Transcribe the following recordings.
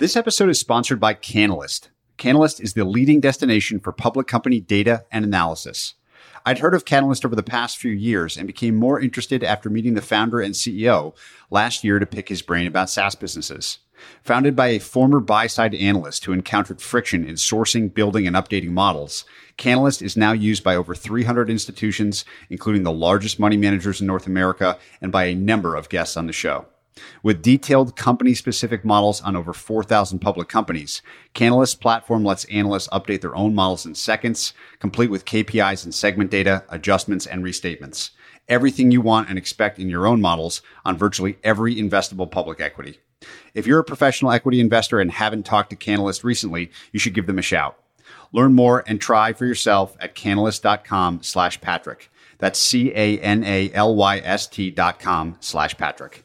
This episode is sponsored by Canalyst. Canalyst is the leading destination for public company data and analysis. I'd heard of Canalyst over the past few years and became more interested after meeting the founder and CEO last year to pick his brain about SaaS businesses. Founded by a former buy side analyst who encountered friction in sourcing, building, and updating models, Canalyst is now used by over 300 institutions, including the largest money managers in North America, and by a number of guests on the show. With detailed company specific models on over 4,000 public companies, Canalyst platform lets analysts update their own models in seconds, complete with KPIs and segment data, adjustments, and restatements. Everything you want and expect in your own models on virtually every investable public equity. If you're a professional equity investor and haven't talked to Canalyst recently, you should give them a shout. Learn more and try for yourself at canalyst.com slash Patrick. That's C-A-N-A-L-Y-S-T dot com slash Patrick.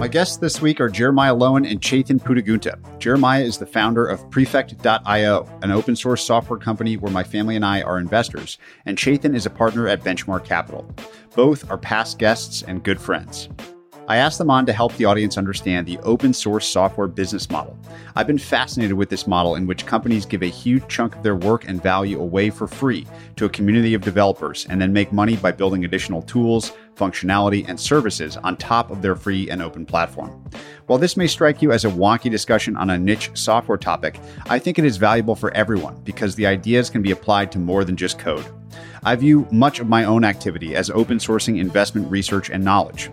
My guests this week are Jeremiah Lowin and Chetan Puttagunta. Jeremiah is the founder of Prefect.io, an open source software company where my family and I are investors, and Chetan is a partner at Benchmark Capital. Both are past guests and good friends. I asked them on to help the audience understand the open source software business model. I've been fascinated with this model in which companies give a huge chunk of their work and value away for free to a community of developers and then make money by building additional tools, functionality, and services on top of their free and open platform. While this may strike you as a wonky discussion on a niche software topic, I think it is valuable for everyone because the ideas can be applied to more than just code. I view much of my own activity as open sourcing investment research and knowledge.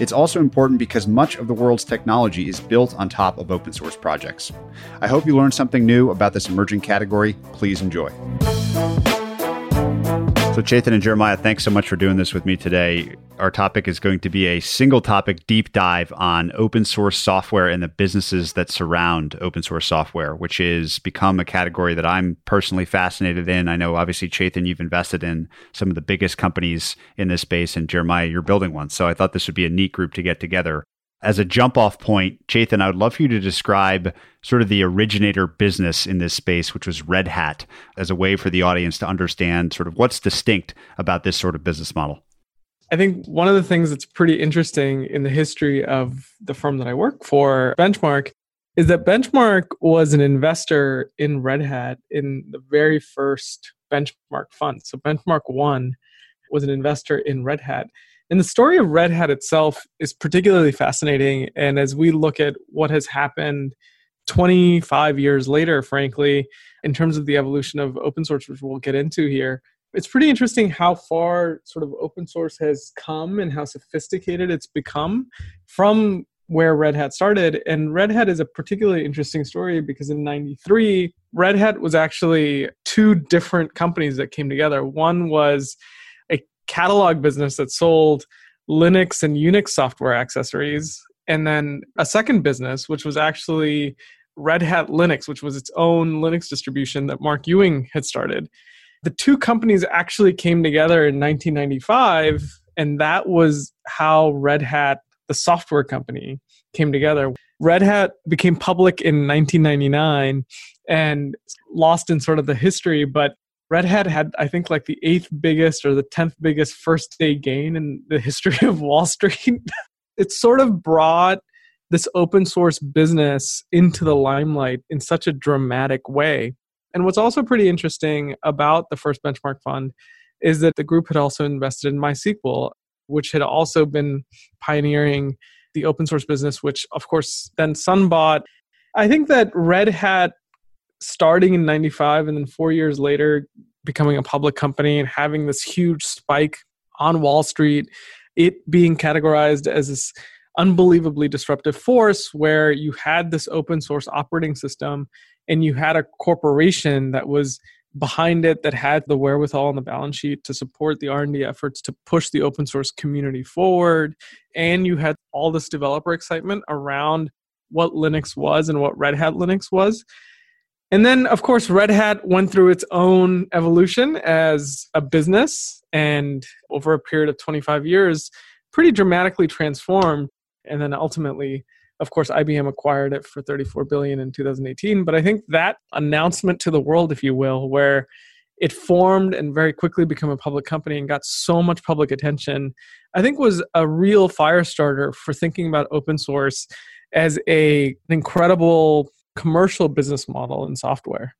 It's also important because much of the world's technology is built on top of open source projects. I hope you learned something new about this emerging category. Please enjoy. So, Chetan and Jeremiah, thanks so much for doing this with me today. Our topic is going to be a single topic deep dive on open source software and the businesses that surround open source software, which has become a category that I'm personally fascinated in. I know, obviously, Chetan, you've invested in some of the biggest companies in this space, and Jeremiah, you're building one. So, I thought this would be a neat group to get together as a jump off point, Chetan, I would love for you to describe sort of the originator business in this space, which was Red Hat, as a way for the audience to understand sort of what's distinct about this sort of business model. I think one of the things that's pretty interesting in the history of the firm that I work for, Benchmark, is that Benchmark was an investor in Red Hat in the very first Benchmark fund. So Benchmark One was an investor in Red Hat. And the story of Red Hat itself is particularly fascinating. And as we look at what has happened 25 years later, frankly, in terms of the evolution of open source, which we'll get into here, it's pretty interesting how far sort of open source has come and how sophisticated it's become from where Red Hat started. And Red Hat is a particularly interesting story because in 93, Red Hat was actually two different companies that came together. One was catalog business that sold Linux and Unix software accessories, and then a second business, which was actually Red Hat Linux, which was its own Linux distribution that Mark Ewing had started. The two companies actually came together in 1995, and that was how Red Hat, the software company, came together. Red Hat became public in 1999 and lost in sort of the history, but Red Hat had, I think, like the eighth biggest or the tenth biggest first day gain in the history of Wall Street. it sort of brought this open source business into the limelight in such a dramatic way. And what's also pretty interesting about the first benchmark fund is that the group had also invested in MySQL, which had also been pioneering the open source business, which of course then Sun bought. I think that Red Hat starting in 95 and then four years later becoming a public company and having this huge spike on Wall Street it being categorized as this unbelievably disruptive force where you had this open source operating system and you had a corporation that was behind it that had the wherewithal on the balance sheet to support the r&d efforts to push the open source community forward. And you had all this developer excitement around what linux was and what red hat linux was and then of course red hat went through its own evolution as a business and over a period of 25 years pretty dramatically transformed. And then ultimately of course IBM acquired it for 34 billion in 2018 but I think that announcement to the world if you will where it formed and very quickly became a public company and got so much public attention I think was a real fire starter for thinking about open source as a, an incredible commercial business model in software.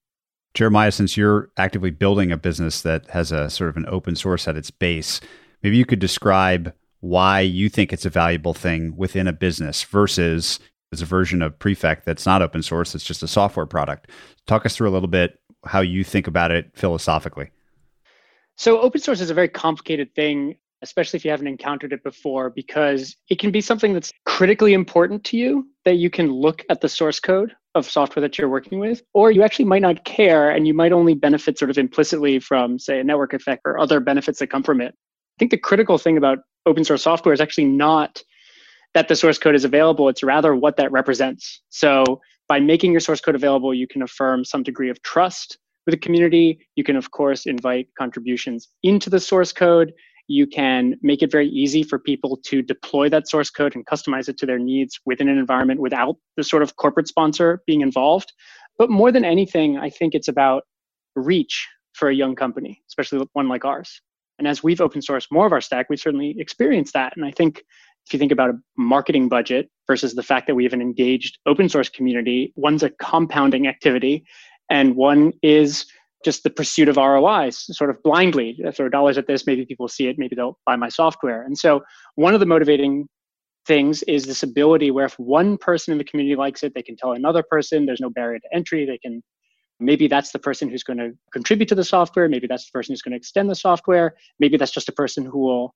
Jeremiah, since you're actively building a business that has a sort of an open source at its base, maybe you could describe why you think it's a valuable thing within a business versus as a version of Prefect that's not open source, it's just a software product. Talk us through a little bit how you think about it philosophically. So, open source is a very complicated thing, especially if you haven't encountered it before, because it can be something that's critically important to you that you can look at the source code of software that you're working with, or you actually might not care and you might only benefit sort of implicitly from, say, a network effect or other benefits that come from it. I think the critical thing about open source software is actually not that the source code is available, it's rather what that represents. So by making your source code available, you can affirm some degree of trust with the community. You can, of course, invite contributions into the source code. You can make it very easy for people to deploy that source code and customize it to their needs within an environment without the sort of corporate sponsor being involved. But more than anything, I think it's about reach for a young company, especially one like ours. And as we've open sourced more of our stack, we've certainly experienced that. And I think if you think about a marketing budget versus the fact that we have an engaged open source community, one's a compounding activity and one is just the pursuit of ROIs, sort of blindly. Are dollars at this, maybe people see it, maybe they'll buy my software. And so one of the motivating things is this ability where if one person in the community likes it, they can tell another person, there's no barrier to entry, they can Maybe that's the person who's going to contribute to the software. Maybe that's the person who's going to extend the software. Maybe that's just a person who will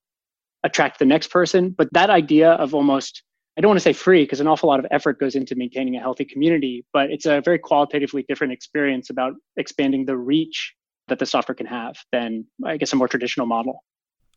attract the next person. But that idea of almost, I don't want to say free because an awful lot of effort goes into maintaining a healthy community, but it's a very qualitatively different experience about expanding the reach that the software can have than, I guess, a more traditional model.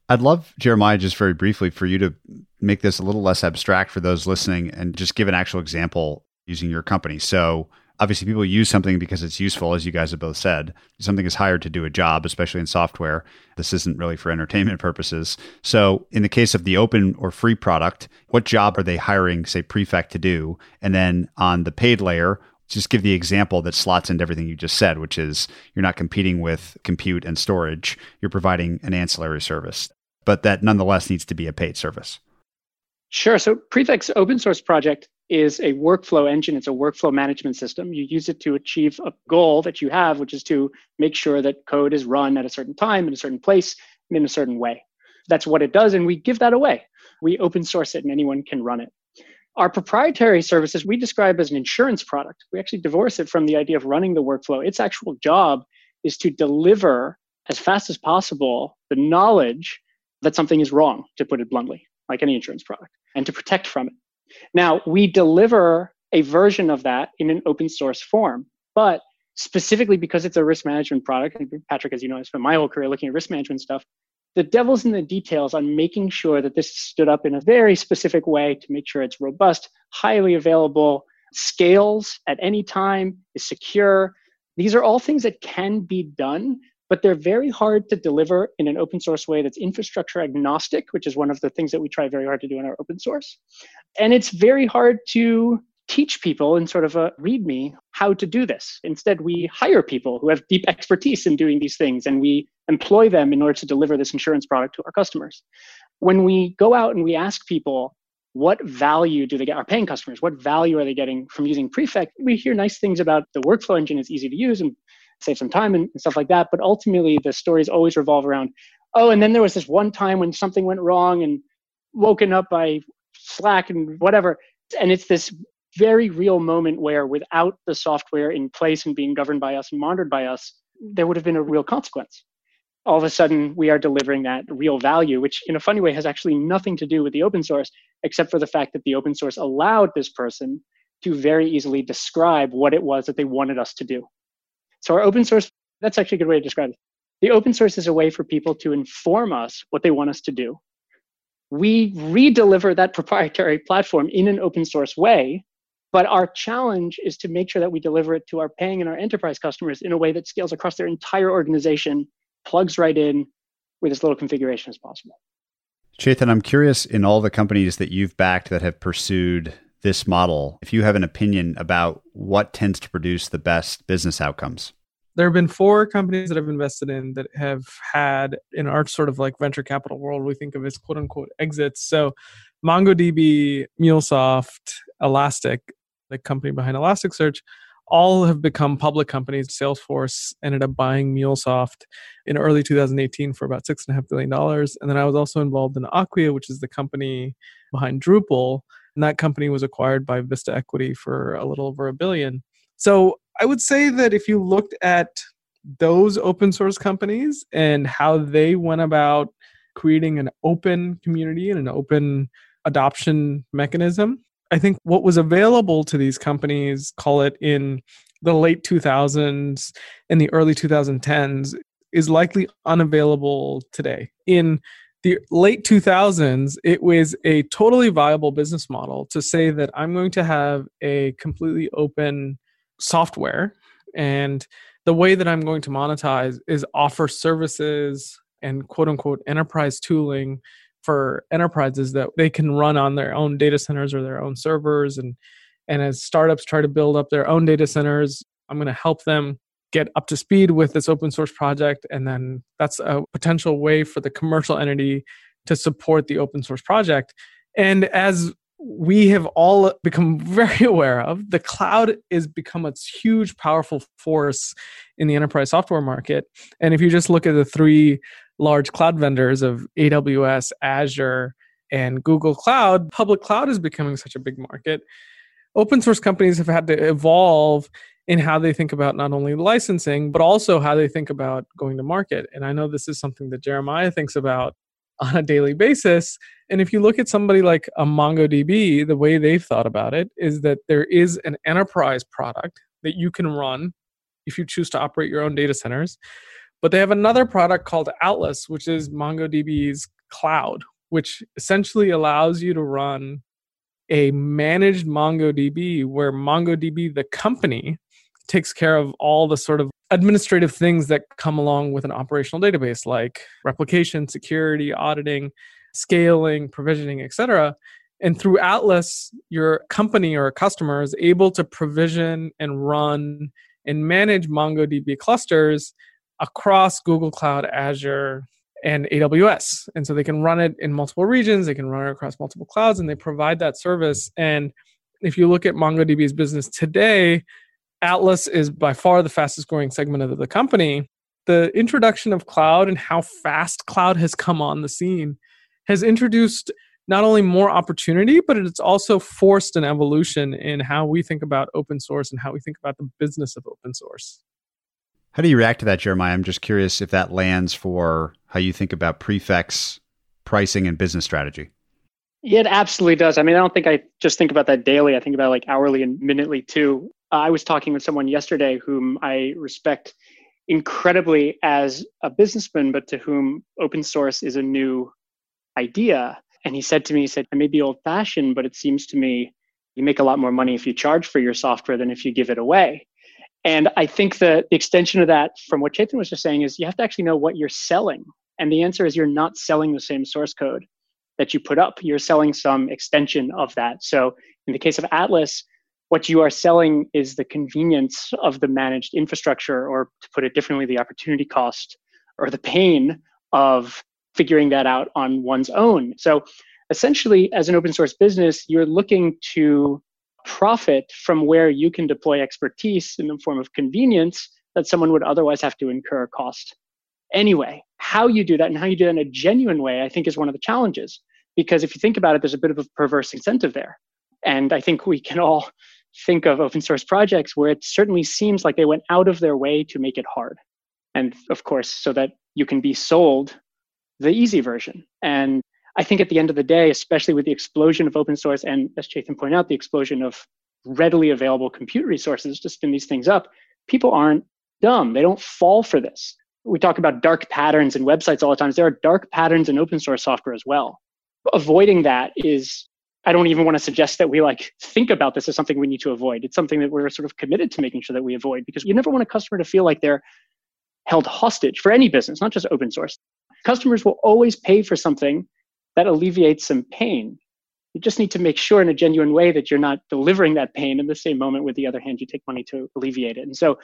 I'd love, Jeremiah, just very briefly for you to make this a little less abstract for those listening and just give an actual example using your company. So, obviously people use something because it's useful as you guys have both said. Something is hired to do a job especially in software. This isn't really for entertainment purposes. So in the case of the open or free product what job are they hiring say prefect to do? And then on the paid layer just give the example that slots into everything you just said which is you're not competing with compute and storage. You're providing an ancillary service. But that nonetheless needs to be a paid service. Sure. So Prefect's open source project is a workflow engine. It's a workflow management system. You use it to achieve a goal that you have, which is to make sure that code is run at a certain time, in a certain place, and in a certain way. That's what it does, and we give that away. We open source it, and anyone can run it. Our proprietary services we describe as an insurance product. We actually divorce it from the idea of running the workflow. Its actual job is to deliver as fast as possible the knowledge that something is wrong, to put it bluntly, like any insurance product and to protect from it. Now, we deliver a version of that in an open source form, but specifically because it's a risk management product, and Patrick, as you know, I spent my whole career looking at risk management stuff. The devil's in the details on making sure that this stood up in a very specific way to make sure it's robust, highly available, scales at any time, is secure. These are all things that can be done, but they're very hard to deliver in an open source way that's infrastructure agnostic, which is one of the things that we try very hard to do in our open source. And it's very hard to teach people in sort of uh, a readme how to do this. Instead, we hire people who have deep expertise in doing these things and we employ them in order to deliver this insurance product to our customers. When we go out and we ask people, what value do they get? Our paying customers, what value are they getting from using Prefect? We hear nice things about the workflow engine is easy to use and save some time and, stuff like that. But ultimately, the stories always revolve around, oh, and then there was this one time when something went wrong and woken up by Slack and whatever. And it's this very real moment where without the software in place and being governed by us and monitored by us, there would have been a real consequence. all of a sudden we are delivering that real value, which in a funny way has actually nothing to do with the open source, except for the fact that the open source allowed this person to very easily describe what it was that they wanted us to do. So our open source, that's actually a good way to describe it. The open source is a way for people to inform us what they want us to do. We re-deliver that proprietary platform in an open source way, but our challenge is to make sure that we deliver it to our paying and our enterprise customers in a way that scales across their entire organization plugs right in with as little configuration as possible. Chetan, I'm curious in all the companies that you've backed that have pursued this model, if you have an opinion about what tends to produce the best business outcomes. There have been four companies that I've invested in that have had, in our sort of like venture capital world, we think of as quote unquote exits. So MongoDB, MuleSoft, Elastic, the company behind Elasticsearch, all have become public companies. Salesforce ended up buying MuleSoft in early 2018 for about six and a half billion dollars. And then I was also involved in Acquia, which is the company behind Drupal. And that company was acquired by Vista Equity for a little over a billion. So I would say that if you looked at those open source companies and how they went about creating an open community and an open adoption mechanism, I think what was available to these companies, call it in the late 2000s and the early 2010s, is likely unavailable today. In the late 2000s, it was a totally viable business model to say that I'm going to have a completely open software. And the way that I'm going to monetize is offer services and quote unquote enterprise tooling for enterprises that they can run on their own data centers or their own servers and and as startups try to build up their own data centers i'm going to help them get up to speed with this open source project and then that's a potential way for the commercial entity to support the open source project and as we have all become very aware of the cloud is become a huge powerful force in the enterprise software market and if you just look at the three large cloud vendors of AWS, Azure, and Google Cloud, public cloud is becoming such a big market. Open source companies have had to evolve in how they think about not only licensing, but also how they think about going to market. And I know this is something that Jeremiah thinks about on a daily basis. And if you look at somebody like a MongoDB, the way they've thought about it is that there is an enterprise product that you can run if you choose to operate your own data centers. But they have another product called Atlas, which is MongoDB's cloud, which essentially allows you to run a managed MongoDB where MongoDB, the company, takes care of all the sort of administrative things that come along with an operational database like replication, security, auditing, scaling, provisioning, etc. And through Atlas, your company or customer is able to provision and run and manage MongoDB clusters across Google Cloud, Azure, and AWS. And so they can run it in multiple regions, they can run it across multiple clouds, and they provide that service. And if you look at MongoDB's business today, Atlas is by far the fastest growing segment of the company. The introduction of cloud and how fast cloud has come on the scene has introduced not only more opportunity, but it's also forced an evolution in how we think about open source and how we think about the business of open source. How do you react to that, Jeremiah? I'm just curious if that lands for how you think about Prefect's, pricing, and business strategy. It absolutely does. I mean, I don't think I just think about that daily. I think about like hourly and minutely too. I was talking with someone yesterday whom I respect incredibly as a businessman, but to whom open source is a new idea. And he said to me, he said, I may be old fashioned, but it seems to me you make a lot more money if you charge for your software than if you give it away. And I think the extension of that from what Chetan was just saying is you have to actually know what you're selling. And the answer is you're not selling the same source code that you put up. You're selling some extension of that. So in the case of Atlas, what you are selling is the convenience of the managed infrastructure, or to put it differently, the opportunity cost or the pain of figuring that out on one's own. So essentially, as an open source business, you're looking to profit from where you can deploy expertise in the form of convenience that someone would otherwise have to incur a cost. Anyway, how you do that and how you do that in a genuine way, I think, is one of the challenges. Because if you think about it, there's a bit of a perverse incentive there. And I think we can all think of open source projects where it certainly seems like they went out of their way to make it hard. And of course, so that you can be sold the easy version. And I think at the end of the day, especially with the explosion of open source and as Chetan pointed out, the explosion of readily available compute resources to spin these things up, people aren't dumb. They don't fall for this. We talk about dark patterns in websites all the time. There are dark patterns in open source software as well. Avoiding that is, I don't even want to suggest that we like think about this as something we need to avoid. It's something that we're sort of committed to making sure that we avoid because you never want a customer to feel like they're held hostage for any business, not just open source. Customers will always pay for something that alleviates some pain. You just need to make sure in a genuine way that you're not delivering that pain in the same moment with the other hand you take money to alleviate it. And so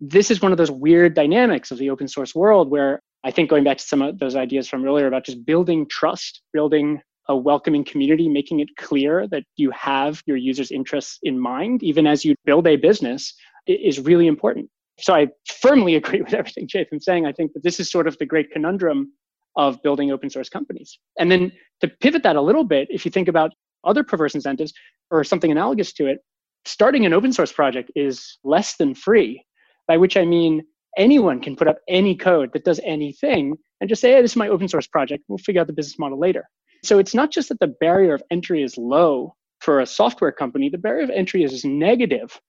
this is one of those weird dynamics of the open source world where I think going back to some of those ideas from earlier about just building trust, building a welcoming community, making it clear that you have your users' interests in mind, even as you build a business, is really important. So I firmly agree with everything Chetan's saying. I think that this is sort of the great conundrum of building open source companies. And then to pivot that a little bit, if you think about other perverse incentives or something analogous to it, starting an open source project is less than free, by which I mean anyone can put up any code that does anything and just say, hey, this is my open source project. We'll figure out the business model later. So it's not just that the barrier of entry is low for a software company, the barrier of entry is negative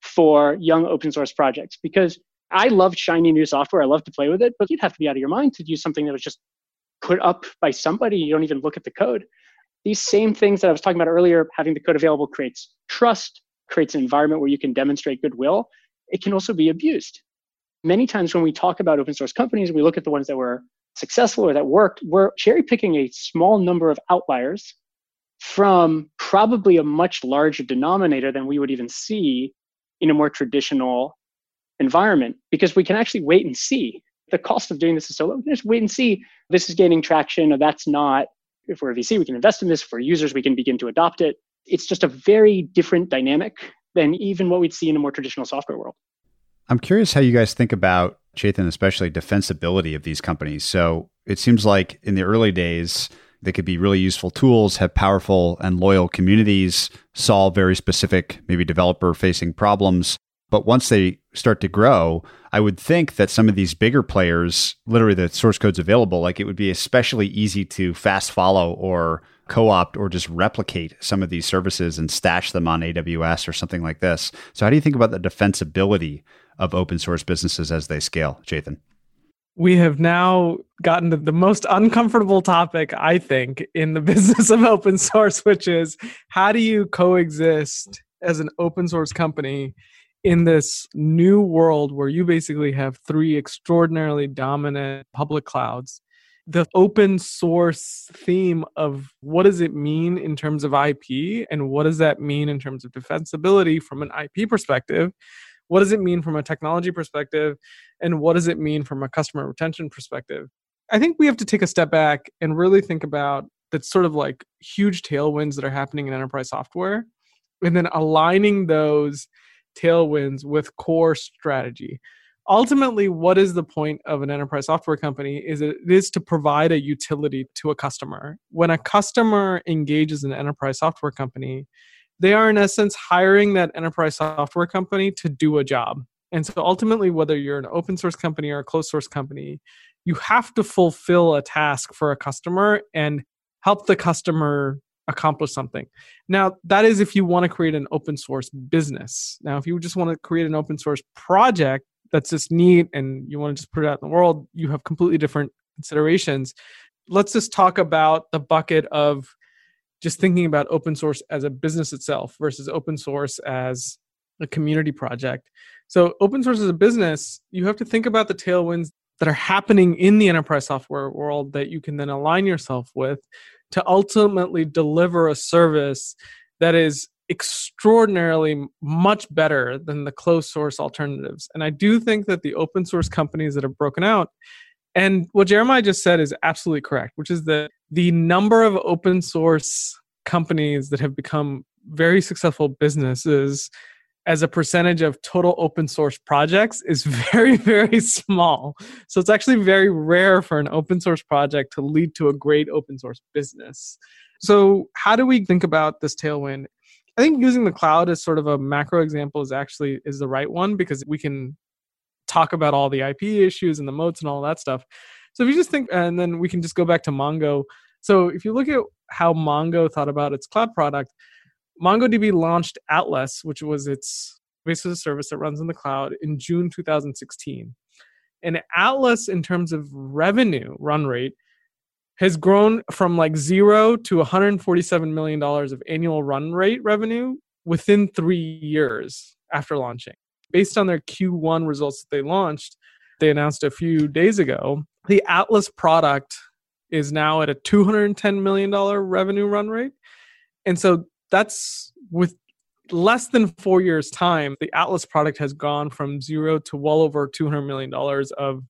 for young open source projects because I love shiny new software. I love to play with it, but you'd have to be out of your mind to use something that was just put up by somebody. You don't even look at the code. These same things that I was talking about earlier, having the code available creates trust, creates an environment where you can demonstrate goodwill. It can also be abused. Many times when we talk about open source companies, we look at the ones that were successful or that worked, we're cherry picking a small number of outliers from probably a much larger denominator than we would even see in a more traditional environment because we can actually wait and see. The cost of doing this is so low. Just wait and see this is gaining traction or that's not. If we're a VC, we can invest in this. For users, we can begin to adopt it. It's just a very different dynamic than even what we'd see in a more traditional software world. I'm curious how you guys think about, Chetan, especially defensibility of these companies. So it seems like in the early days, they could be really useful tools, have powerful and loyal communities, solve very specific, maybe developer facing problems. But once they start to grow, I would think that some of these bigger players, literally the source code's available, like it would be especially easy to fast follow or co opt or just replicate some of these services and stash them on AWS or something like this. So, how do you think about the defensibility of open source businesses as they scale, Chetan? we have now gotten to the most uncomfortable topic, I think, in the business of open source, which is how do you coexist as an open source company in this new world where you basically have three extraordinarily dominant public clouds? The open source theme of what does it mean in terms of IP and what does that mean in terms of defensibility from an IP perspective? What does it mean from a technology perspective? And what does it mean from a customer retention perspective? I think we have to take a step back and really think about that sort of like huge tailwinds that are happening in enterprise software and then aligning those tailwinds with core strategy. Ultimately what is the point of an enterprise software company is it is to provide a utility to a customer. When a customer engages an enterprise software company they are in essence hiring that enterprise software company to do a job. And so ultimately, whether you're an open source company or a closed source company, you have to fulfill a task for a customer and help the customer accomplish something. Now, that is if you want to create an open source business. Now, if you just want to create an open source project that's just neat and you want to just put it out in the world, you have completely different considerations. Let's just talk about the bucket of just thinking about open source as a business itself versus open source as a community project. So, open source as a business, you have to think about the tailwinds that are happening in the enterprise software world that you can then align yourself with to ultimately deliver a service that is extraordinarily much better than the closed source alternatives. And I do think that the open source companies that have broken out and what Jeremiah just said is absolutely correct, which is that the number of open source companies that have become very successful businesses as a percentage of total open source projects is very, very small. So it's actually very rare for an open source project to lead to a great open source business. So, how do we think about this tailwind? I think using the cloud as sort of a macro example is actually is the right one because we can talk about all the IP issues and the moats and all that stuff. So if you just think, and then we can just go back to Mongo. So if you look at how Mongo thought about its cloud product, MongoDB launched Atlas, which was its as a service that runs in the cloud in June 2016. And Atlas, in terms of revenue run rate, has grown from like zero to 147 million dollars of annual run rate revenue within three years after launching. Based on their Q1 results that they launched, they announced a few days ago, the Atlas product is now at a $210 million revenue run rate. And so that's with less than four years' time, the Atlas product has gone from zero to well over $200 million of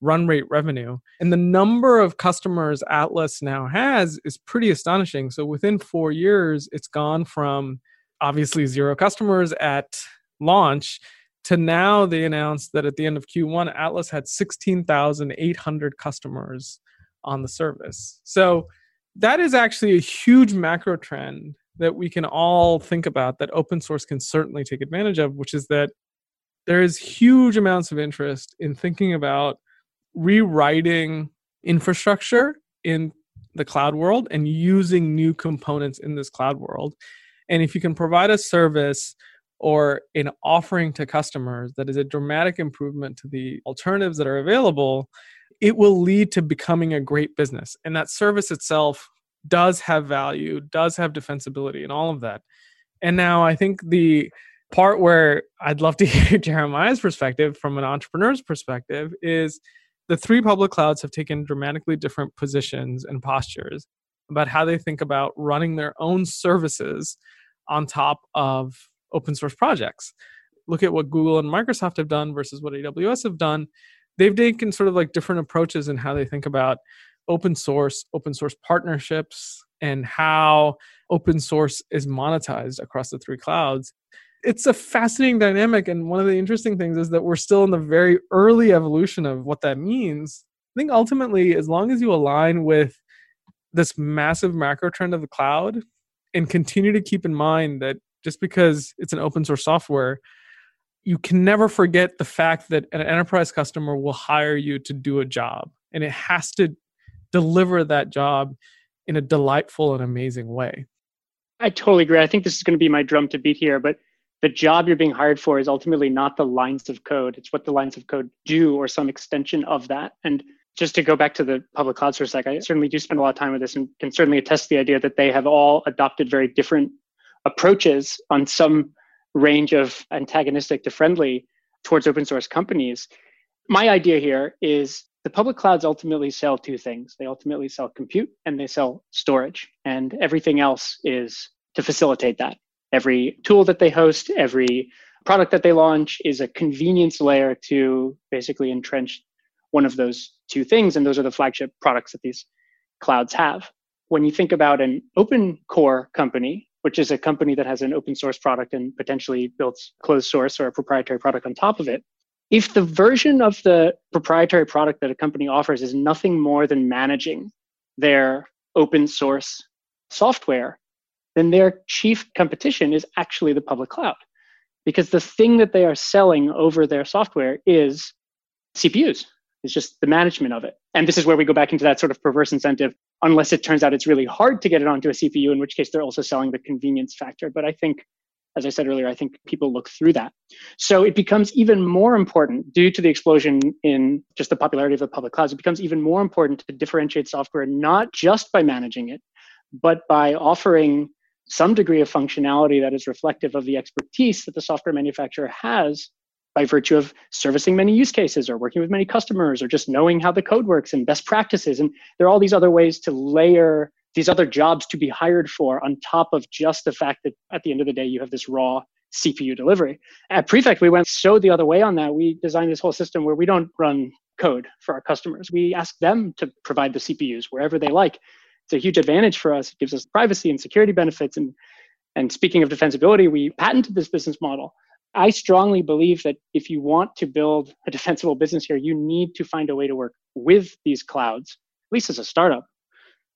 run rate revenue. And the number of customers Atlas now has is pretty astonishing. So within four years, it's gone from obviously zero customers at launch to now they announced that at the end of Q1, Atlas had 16,800 customers on the service. So that is actually a huge macro trend that we can all think about that open source can certainly take advantage of, which is that there is huge amounts of interest in thinking about rewriting infrastructure in the cloud world and using new components in this cloud world. And if you can provide a service or an offering to customers that is a dramatic improvement to the alternatives that are available, it will lead to becoming a great business. And that service itself does have value, does have defensibility, and all of that. And now I think the part where I'd love to hear Jeremiah's perspective from an entrepreneur's perspective is the three public clouds have taken dramatically different positions and postures about how they think about running their own services on top of open source projects. Look at what Google and Microsoft have done versus what AWS have done. They've taken sort of like different approaches in how they think about open source, open source partnerships, and how open source is monetized across the three clouds. It's a fascinating dynamic. And one of the interesting things is that we're still in the very early evolution of what that means. I think ultimately, as long as you align with this massive macro trend of the cloud and continue to keep in mind that just because it's an open source software, you can never forget the fact that an enterprise customer will hire you to do a job and it has to deliver that job in a delightful and amazing way. I totally agree. I think this is going to be my drum to beat here, but the job you're being hired for is ultimately not the lines of code. It's what the lines of code do or some extension of that. And just to go back to the public clouds for a sec, I certainly do spend a lot of time with this and can certainly attest to the idea that they have all adopted very different approaches on some range of antagonistic to friendly towards open source companies. My idea here is the public clouds ultimately sell two things they ultimately sell compute and they sell storage, and everything else is to facilitate that. Every tool that they host, every product that they launch is a convenience layer to basically entrench one of those two things. And those are the flagship products that these clouds have. When you think about an open core company, which is a company that has an open source product and potentially builds closed source or a proprietary product on top of it, if the version of the proprietary product that a company offers is nothing more than managing their open source software, then their chief competition is actually the public cloud. Because the thing that they are selling over their software is CPUs, it's just the management of it. And this is where we go back into that sort of perverse incentive, unless it turns out it's really hard to get it onto a CPU, in which case they're also selling the convenience factor. But I think as I said earlier, I think people look through that. So it becomes even more important due to the explosion in just the popularity of the public clouds. It becomes even more important to differentiate software not just by managing it, but by offering some degree of functionality that is reflective of the expertise that the software manufacturer has by virtue of servicing many use cases or working with many customers or just knowing how the code works and best practices. And there are all these other ways to layer these other jobs to be hired for on top of just the fact that at the end of the day you have this raw CPU delivery. At Prefect, we went so the other way on that. We designed this whole system where we don't run code for our customers. We ask them to provide the CPUs wherever they like. It's a huge advantage for us. It gives us privacy and security benefits. And, and speaking of defensibility, we patented this business model. I strongly believe that if you want to build a defensible business here, you need to find a way to work with these clouds, at least as a startup,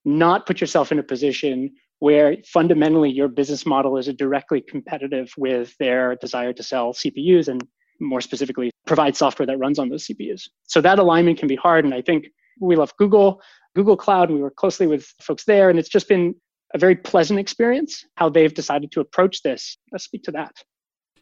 not put yourself in a position where fundamentally your business model is directly competitive with their desire to sell CPUs and more specifically provide software that runs on those CPUs. So that alignment can be hard. And I think we love Google, Google Cloud. We work closely with folks there. And it's just been a very pleasant experience how they've decided to approach this. Let's speak to that.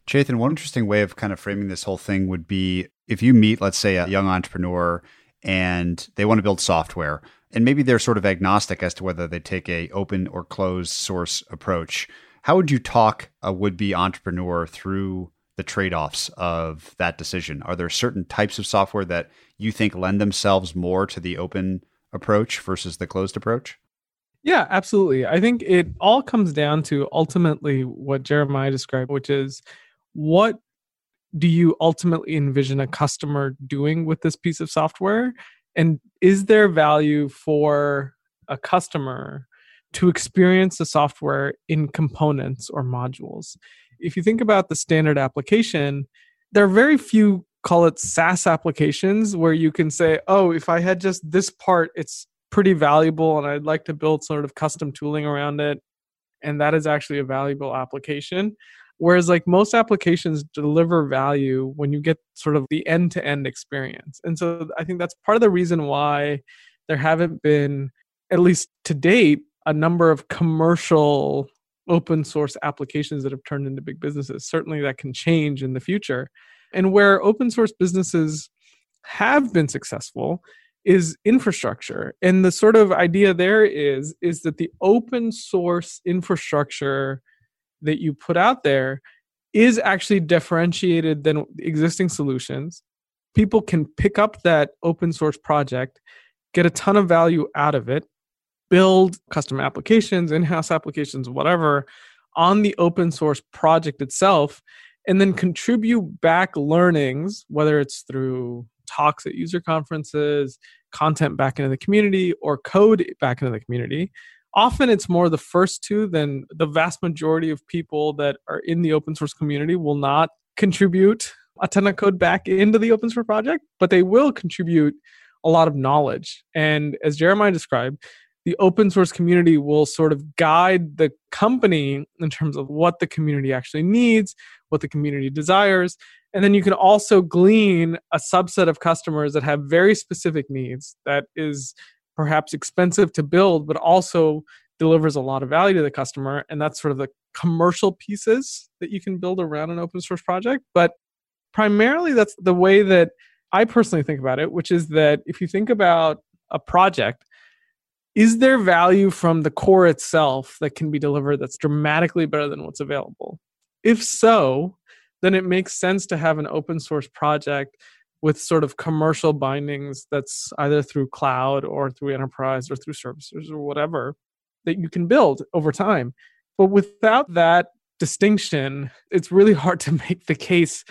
Chetan, one interesting way of kind of framing this whole thing would be if you meet, let's say, a young entrepreneur and they want to build software, and maybe they're sort of agnostic as to whether they take a open or closed source approach. How would you talk a would-be entrepreneur through the trade-offs of that decision? Are there certain types of software that you think lend themselves more to the open approach versus the closed approach? Yeah, absolutely. I think it all comes down to ultimately what Jeremiah described, which is what do you ultimately envision a customer doing with this piece of software? And is there value for a customer to experience the software in components or modules? If you think about the standard application, there are very few, call it SaaS applications, where you can say, oh, if I had just this part, it's pretty valuable and I'd like to build sort of custom tooling around it. And that is actually a valuable application. Whereas, like most applications deliver value when you get sort of the end to end experience. And so I think that's part of the reason why there haven't been, at least to date, a number of commercial open source applications that have turned into big businesses. Certainly that can change in the future. And where open source businesses have been successful is infrastructure. And the sort of idea there is is that the open source infrastructure that you put out there is actually differentiated than existing solutions. People can pick up that open source project, get a ton of value out of it, build custom applications, in house applications, whatever, on the open source project itself, and then contribute back learnings, whether it's through talks at user conferences, content back into the community, or code back into the community often it's more the first two than the vast majority of people that are in the open source community will not contribute a ton of code back into the open source project, but they will contribute a lot of knowledge. And as Jeremiah described, the open source community will sort of guide the company in terms of what the community actually needs, what the community desires. And then you can also glean a subset of customers that have very specific needs that is perhaps expensive to build, but also delivers a lot of value to the customer. And that's sort of the commercial pieces that you can build around an open source project. But primarily, that's the way that I personally think about it, which is that if you think about a project, is there value from the core itself that can be delivered that's dramatically better than what's available? If so, then it makes sense to have an open source project with sort of commercial bindings that's either through cloud or through enterprise or through services or whatever that you can build over time. But without that distinction, it's really hard to make the case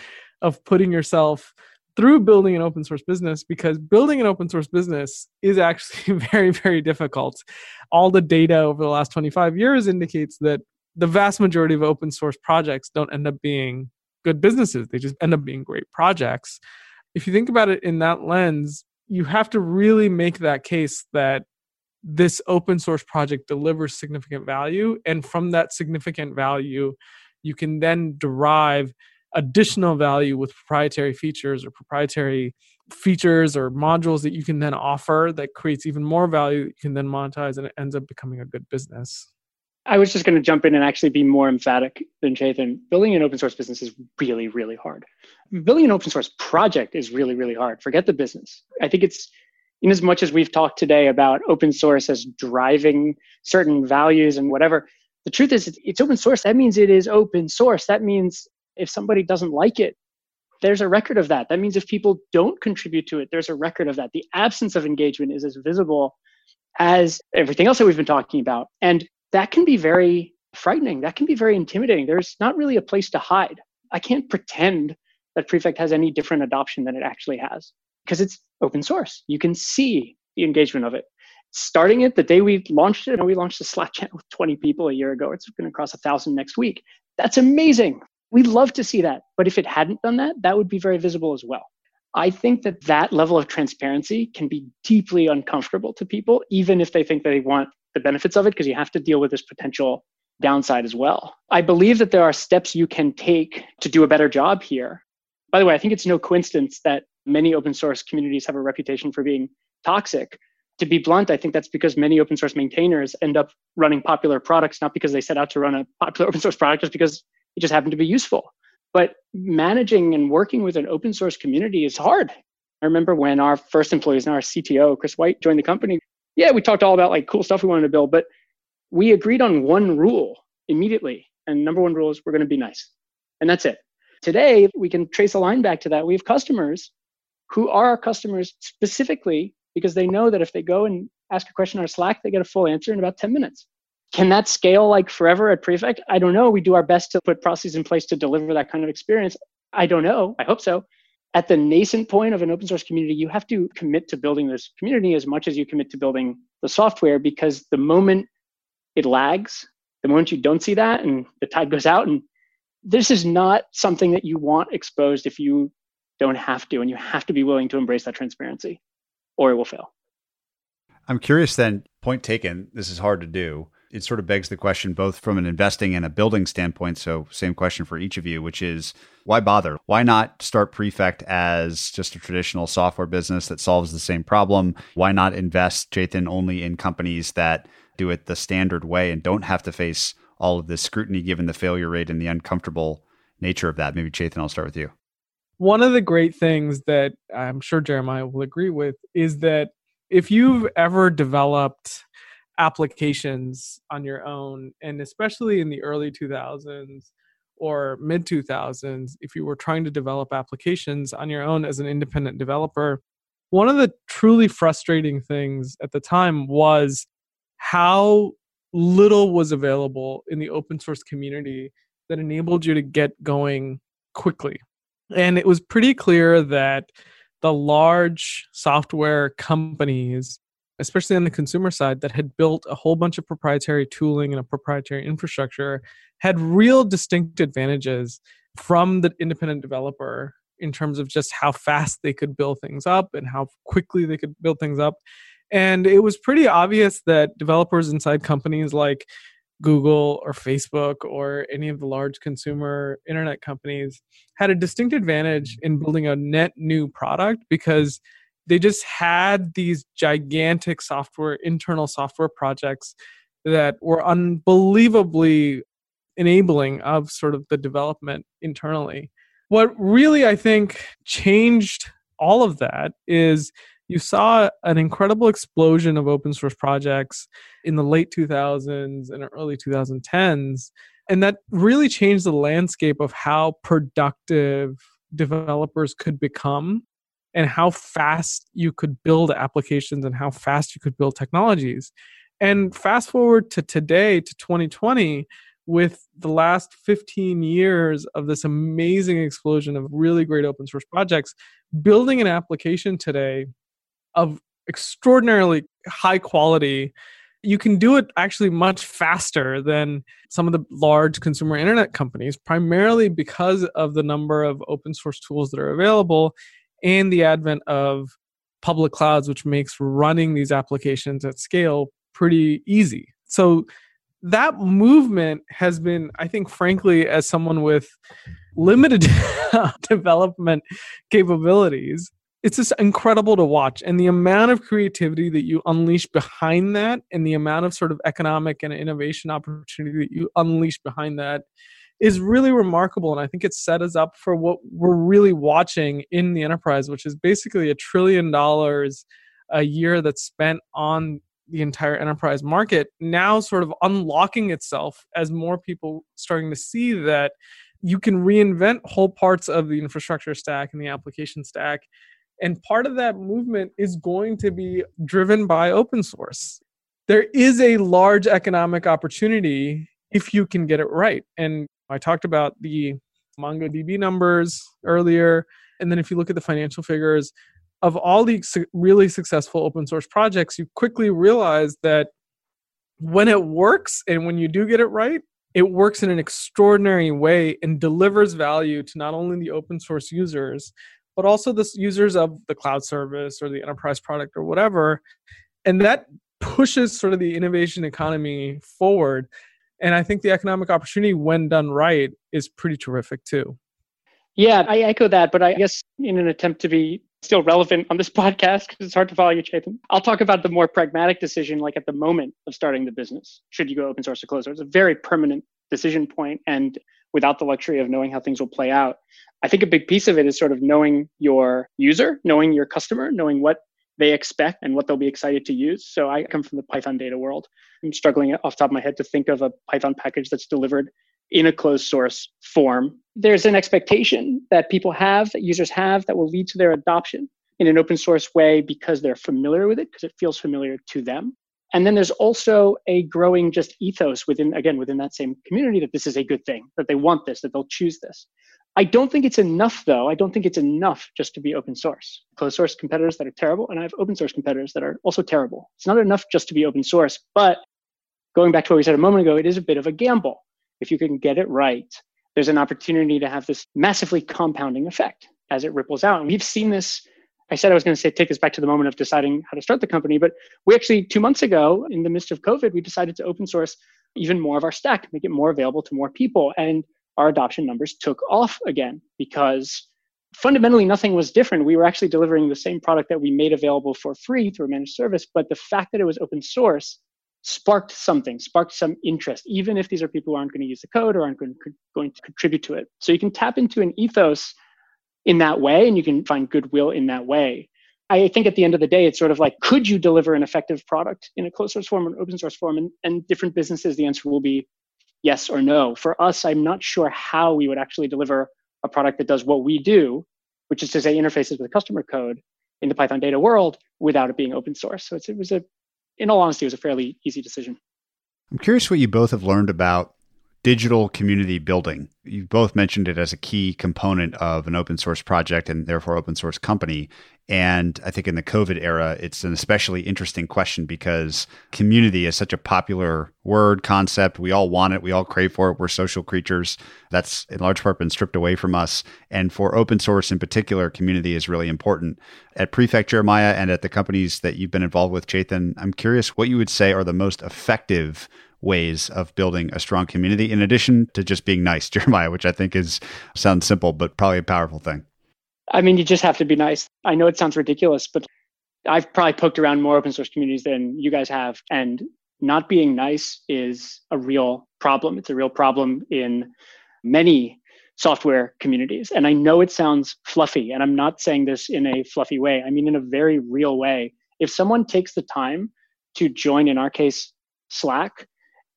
of putting yourself through building an open source business because building an open source business is actually very, very difficult. All the data over the last 25 years indicates that the vast majority of open source projects don't end up being good businesses, they just end up being great projects if you think about it in that lens, you have to really make that case that this open source project delivers significant value. And from that significant value, you can then derive additional value with proprietary features or proprietary features or modules that you can then offer that creates even more value that you can then monetize and it ends up becoming a good business. I was just going to jump in and actually be more emphatic than Chetan. Building an open source business is really, really hard. Building an open source project is really, really hard. Forget the business. I think it's in as much as we've talked today about open source as driving certain values and whatever. The truth is, it's open source. That means it is open source. That means if somebody doesn't like it, there's a record of that. That means if people don't contribute to it, there's a record of that. The absence of engagement is as visible as everything else that we've been talking about. And that can be very frightening. That can be very intimidating. There's not really a place to hide. I can't pretend that Prefect has any different adoption than it actually has because it's open source. You can see the engagement of it. Starting it the day we launched it, and we launched a Slack channel with 20 people a year ago. It's going to cross a thousand next week. That's amazing. We'd love to see that. But if it hadn't done that, that would be very visible as well. I think that that level of transparency can be deeply uncomfortable to people, even if they think they want the benefits of it because you have to deal with this potential downside as well. I believe that there are steps you can take to do a better job here. By the way, I think it's no coincidence that many open source communities have a reputation for being toxic. To be blunt, I think that's because many open source maintainers end up running popular products, not because they set out to run a popular open source product, just because it just happened to be useful. But managing and working with an open source community is hard. I remember when our first employees and our CTO, Chris White, joined the company. Yeah, we talked all about like cool stuff we wanted to build, but we agreed on one rule immediately. And number one rule is we're going to be nice. And that's it. Today, we can trace a line back to that. We have customers who are our customers specifically because they know that if they go and ask a question on Slack, they get a full answer in about 10 minutes. Can that scale like forever at Prefect? I don't know. We do our best to put processes in place to deliver that kind of experience. I don't know. I hope so. At the nascent point of an open source community, you have to commit to building this community as much as you commit to building the software because the moment it lags, the moment you don't see that and the tide goes out, and this is not something that you want exposed if you don't have to, and you have to be willing to embrace that transparency or it will fail. I'm curious then, point taken, this is hard to do. It sort of begs the question, both from an investing and a building standpoint. So, same question for each of you, which is why bother? Why not start Prefect as just a traditional software business that solves the same problem? Why not invest, Chetan, only in companies that do it the standard way and don't have to face all of this scrutiny given the failure rate and the uncomfortable nature of that? Maybe Chetan, I'll start with you. One of the great things that I'm sure Jeremiah will agree with is that if you've ever developed applications on your own, and especially in the early 2000s or mid 2000s, if you were trying to develop applications on your own as an independent developer, one of the truly frustrating things at the time was how little was available in the open source community that enabled you to get going quickly. And it was pretty clear that the large software companies, especially on the consumer side, that had built a whole bunch of proprietary tooling and a proprietary infrastructure had real distinct advantages from the independent developer in terms of just how fast they could build things up and how quickly they could build things up. And it was pretty obvious that developers inside companies like Google or Facebook or any of the large consumer internet companies had a distinct advantage in building a net new product because they just had these gigantic software, internal software projects that were unbelievably enabling of sort of the development internally. What really I think changed all of that is you saw an incredible explosion of open source projects in the late 2000s and early 2010s. And that really changed the landscape of how productive developers could become and how fast you could build applications and how fast you could build technologies. And fast forward to today, to 2020, with the last 15 years of this amazing explosion of really great open source projects, building an application today of extraordinarily high quality you can do it actually much faster than some of the large consumer internet companies primarily because of the number of open source tools that are available and the advent of public clouds which makes running these applications at scale pretty easy. So that movement has been i think frankly as someone with limited development capabilities it's just incredible to watch. And the amount of creativity that you unleash behind that and the amount of sort of economic and innovation opportunity that you unleash behind that is really remarkable and i think it set us up for what we're really watching in the enterprise which is basically a trillion dollars a year that's spent on the entire enterprise market now sort of unlocking itself as more people starting to see that you can reinvent whole parts of the infrastructure stack and the application stack and part of that movement is going to be driven by open source. There is a large economic opportunity if you can get it right. And I talked about the MongoDB numbers earlier. And then if you look at the financial figures of all the really successful open source projects, you quickly realize that when it works and when you do get it right, it works in an extraordinary way and delivers value to not only the open source users, but also the users of the cloud service or the enterprise product or whatever. And that pushes sort of the innovation economy forward. And I think the economic opportunity, when done right, is pretty terrific too. Yeah, I echo that, but I guess in an attempt to be still relevant on this podcast because it's hard to follow you, Chetan. I'll talk about the more pragmatic decision, like at the moment of starting the business. Should you go open source or closed source? It's a very permanent decision point, and without the luxury of knowing how things will play out. I think a big piece of it is sort of knowing your user, knowing your customer, knowing what they expect and what they'll be excited to use. So I come from the Python data world. I'm struggling off top of my head to think of a Python package that's delivered in a closed source form. There's an expectation that people have, that users have, that will lead to their adoption in an open source way because they're familiar with it, because it feels familiar to them. And then there's also a growing just ethos within, again, within that same community that this is a good thing, that they want this, that they'll choose this. I don't think it's enough, though. I don't think it's enough just to be open source. Closed source competitors that are terrible, and I have open source competitors that are also terrible. It's not enough just to be open source. But going back to what we said a moment ago, it is a bit of a gamble if you can get it right, there's an opportunity to have this massively compounding effect as it ripples out. And we've seen this. I said I was going to say take us back to the moment of deciding how to start the company, but we actually two months ago, in the midst of COVID, we decided to open source even more of our stack, make it more available to more people, and our adoption numbers took off again because fundamentally nothing was different. We were actually delivering the same product that we made available for free through a managed service, but the fact that it was open source sparked something, sparked some interest, even if these are people who aren't going to use the code or aren't going to, contribute to it. So you can tap into an ethos in that way and you can find goodwill in that way. I think at the end of the day, it's sort of like, could you deliver an effective product in a closed source form or an open source form? And, and different businesses, the answer will be yes or no. For us, I'm not sure how we would actually deliver a product that does what we do, which is to say interfaces with customer code in the Python data world without it being open source. So it was a in all honesty, it was a fairly easy decision. I'm curious what you both have learned about digital community building. You both mentioned it as a key component of an open source project and therefore open source company. And I think in the COVID era, it's an especially interesting question because community is such a popular word, concept. We all want it. We all crave for it. We're social creatures. That's in large part been stripped away from us. And for open source in particular, community is really important. At Prefect Jeremiah and at the companies that you've been involved with, Chetan, I'm curious what you would say are the most effective ways of building a strong community in addition to just being nice jeremiah which i think is sounds simple but probably a powerful thing. I mean you just have to be nice. I know it sounds ridiculous but i've probably poked around more open source communities than you guys have and not being nice is a real problem. It's a real problem in many software communities and i know it sounds fluffy and i'm not saying this in a fluffy way. I mean in a very real way. If someone takes the time to join in our case slack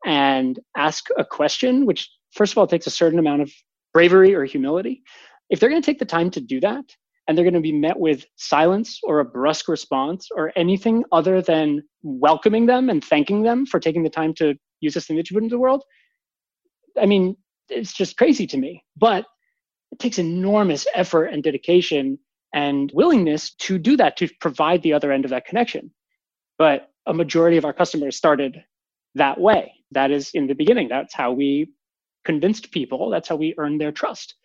and ask a question, which first of all takes a certain amount of bravery or humility, if they're going to take the time to do that and they're going to be met with silence or a brusque response or anything other than welcoming them and thanking them for taking the time to use this thing that you put into the world, I mean, it's just crazy to me. But it takes enormous effort and dedication and willingness to do that, to provide the other end of that connection. But a majority of our customers started that way. That is in the beginning. That's how we convinced people. That's how we earned their trust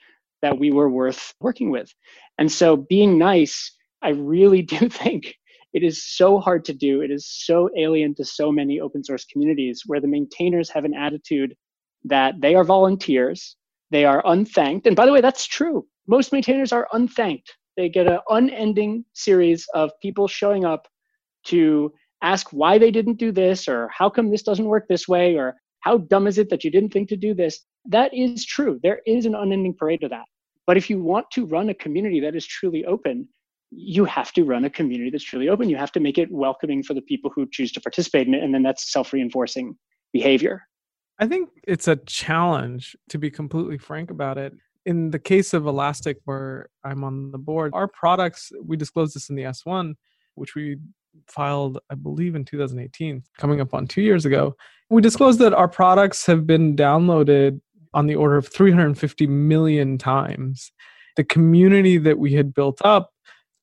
that we were worth working with. And so being nice, I really do think it is so hard to do. It is so alien to so many open source communities where the maintainers have an attitude that they are volunteers, they are unthanked. And by the way, that's true. Most maintainers are unthanked. They get an unending series of people showing up to ask why they didn't do this or how come this doesn't work this way or how dumb is it that you didn't think to do this? That is true. There is an unending parade of that. But if you want to run a community that is truly open you have to run a community that's truly open. You have to make it welcoming for the people who choose to participate in it and then that's self-reinforcing behavior. I think it's a challenge to be completely frank about it. In the case of elastic where i'm on the board our products we disclosed this in the s1 which we filed, I believe, in 2018, coming up on two years ago. We disclosed that our products have been downloaded on the order of 350 million times. The community that we had built up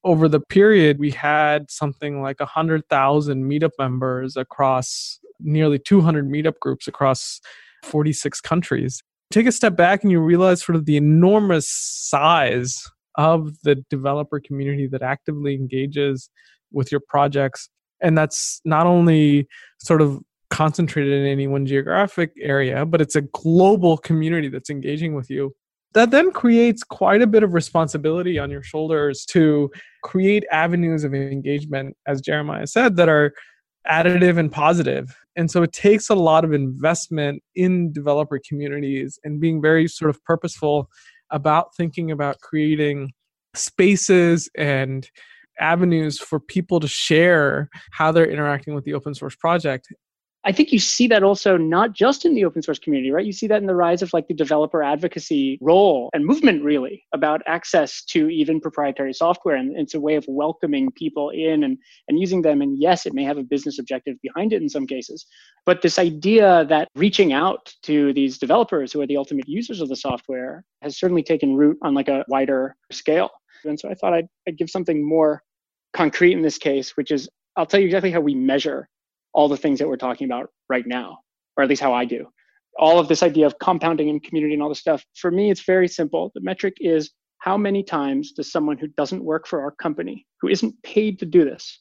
over the period, we had something like 100,000 meetup members across nearly 200 meetup groups across 46 countries. Take a step back and you realize sort of the enormous size of the developer community that actively engages with your projects. And that's not only sort of concentrated in any one geographic area, but it's a global community that's engaging with you. that then creates quite a bit of responsibility on your shoulders to create avenues of engagement, as Jeremiah said, that are additive and positive. And so it takes a lot of investment in developer communities and being very sort of purposeful about thinking about creating spaces and avenues for people to share how they're interacting with the open source project I think you see that also not just in the open source community, right? You see that in the rise of like the developer advocacy role and movement, really, about access to even proprietary software. And it's a way of welcoming people in and, and using them. And yes, it may have a business objective behind it in some cases. But this idea that reaching out to these developers who are the ultimate users of the software has certainly taken root on like a wider scale. And so I thought I'd, I'd give something more concrete in this case, which is I'll tell you exactly how we measure all the things that we're talking about right now, or at least how I do. All of this idea of compounding and community and all this stuff, for me, it's very simple. The metric is how many times does someone who doesn't work for our company, who isn't paid to do this,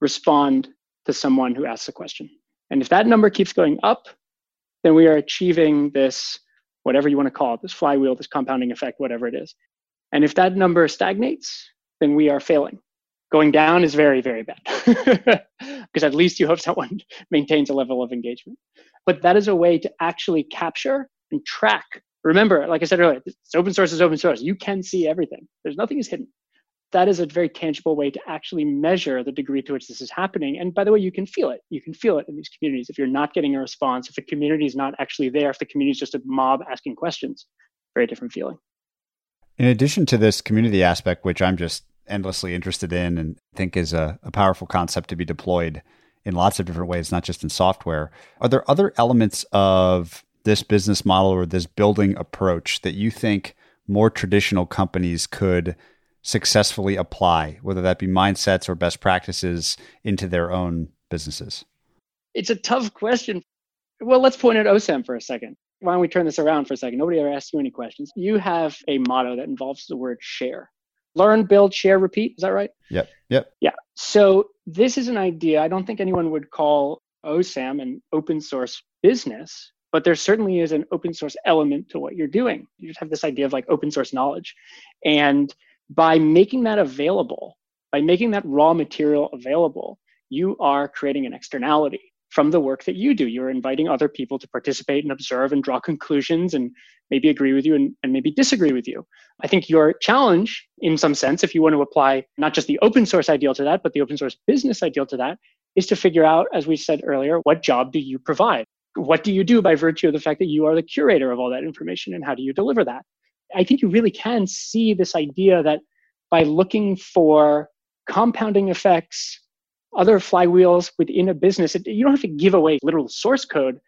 respond to someone who asks a question? And if that number keeps going up, then we are achieving this, whatever you want to call it, this flywheel, this compounding effect, whatever it is. And if that number stagnates, then we are failing. Going down is very, very bad because at least you hope someone maintains a level of engagement. But that is a way to actually capture and track. Remember, like I said earlier, it's open source is open source. You can see everything. There's nothing is hidden. That is a very tangible way to actually measure the degree to which this is happening. And by the way, you can feel it. You can feel it in these communities. If you're not getting a response, if the community is not actually there, if the community is just a mob asking questions, very different feeling. In addition to this community aspect, which I'm just endlessly interested in and think is a, a powerful concept to be deployed in lots of different ways, not just in software. Are there other elements of this business model or this building approach that you think more traditional companies could successfully apply, whether that be mindsets or best practices into their own businesses? It's a tough question. Well, let's point at OSAM for a second. Why don't we turn this around for a second? Nobody ever asked you any questions. You have a motto that involves the word share learn, build, share, repeat. Is that right? Yep. Yep. Yeah. So this is an idea I don't think anyone would call OSAM an open source business, but there certainly is an open source element to what you're doing. You just have this idea of like open source knowledge. And by making that available, by making that raw material available, you are creating an externality from the work that you do. You're inviting other people to participate and observe and draw conclusions and maybe agree with you and, and maybe disagree with you. I think your challenge, in some sense, if you want to apply not just the open source ideal to that, but the open source business ideal to that, is to figure out, as we said earlier, what job do you provide? What do you do by virtue of the fact that you are the curator of all that information and how do you deliver that? I think you really can see this idea that by looking for compounding effects, other flywheels within a business, you don't have to give away literal source code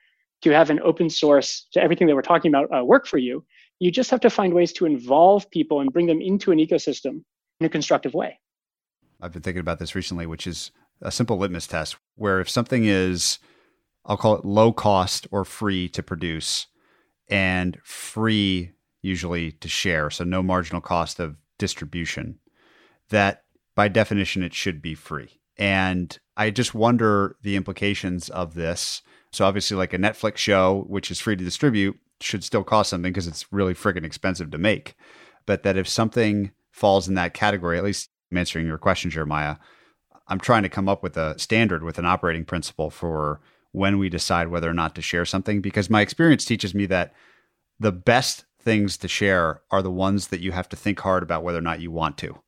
to have an open source to everything that we're talking about uh, work for you. You just have to find ways to involve people and bring them into an ecosystem in a constructive way. I've been thinking about this recently, which is a simple litmus test where if something is, I'll call it low cost or free to produce and free usually to share, so no marginal cost of distribution, that by definition it should be free. And I just wonder the implications of this so obviously, like a Netflix show, which is free to distribute, should still cost something because it's really friggin' expensive to make. But that if something falls in that category, at least I'm answering your question, Jeremiah, I'm trying to come up with a standard with an operating principle for when we decide whether or not to share something. Because my experience teaches me that the best things to share are the ones that you have to think hard about whether or not you want to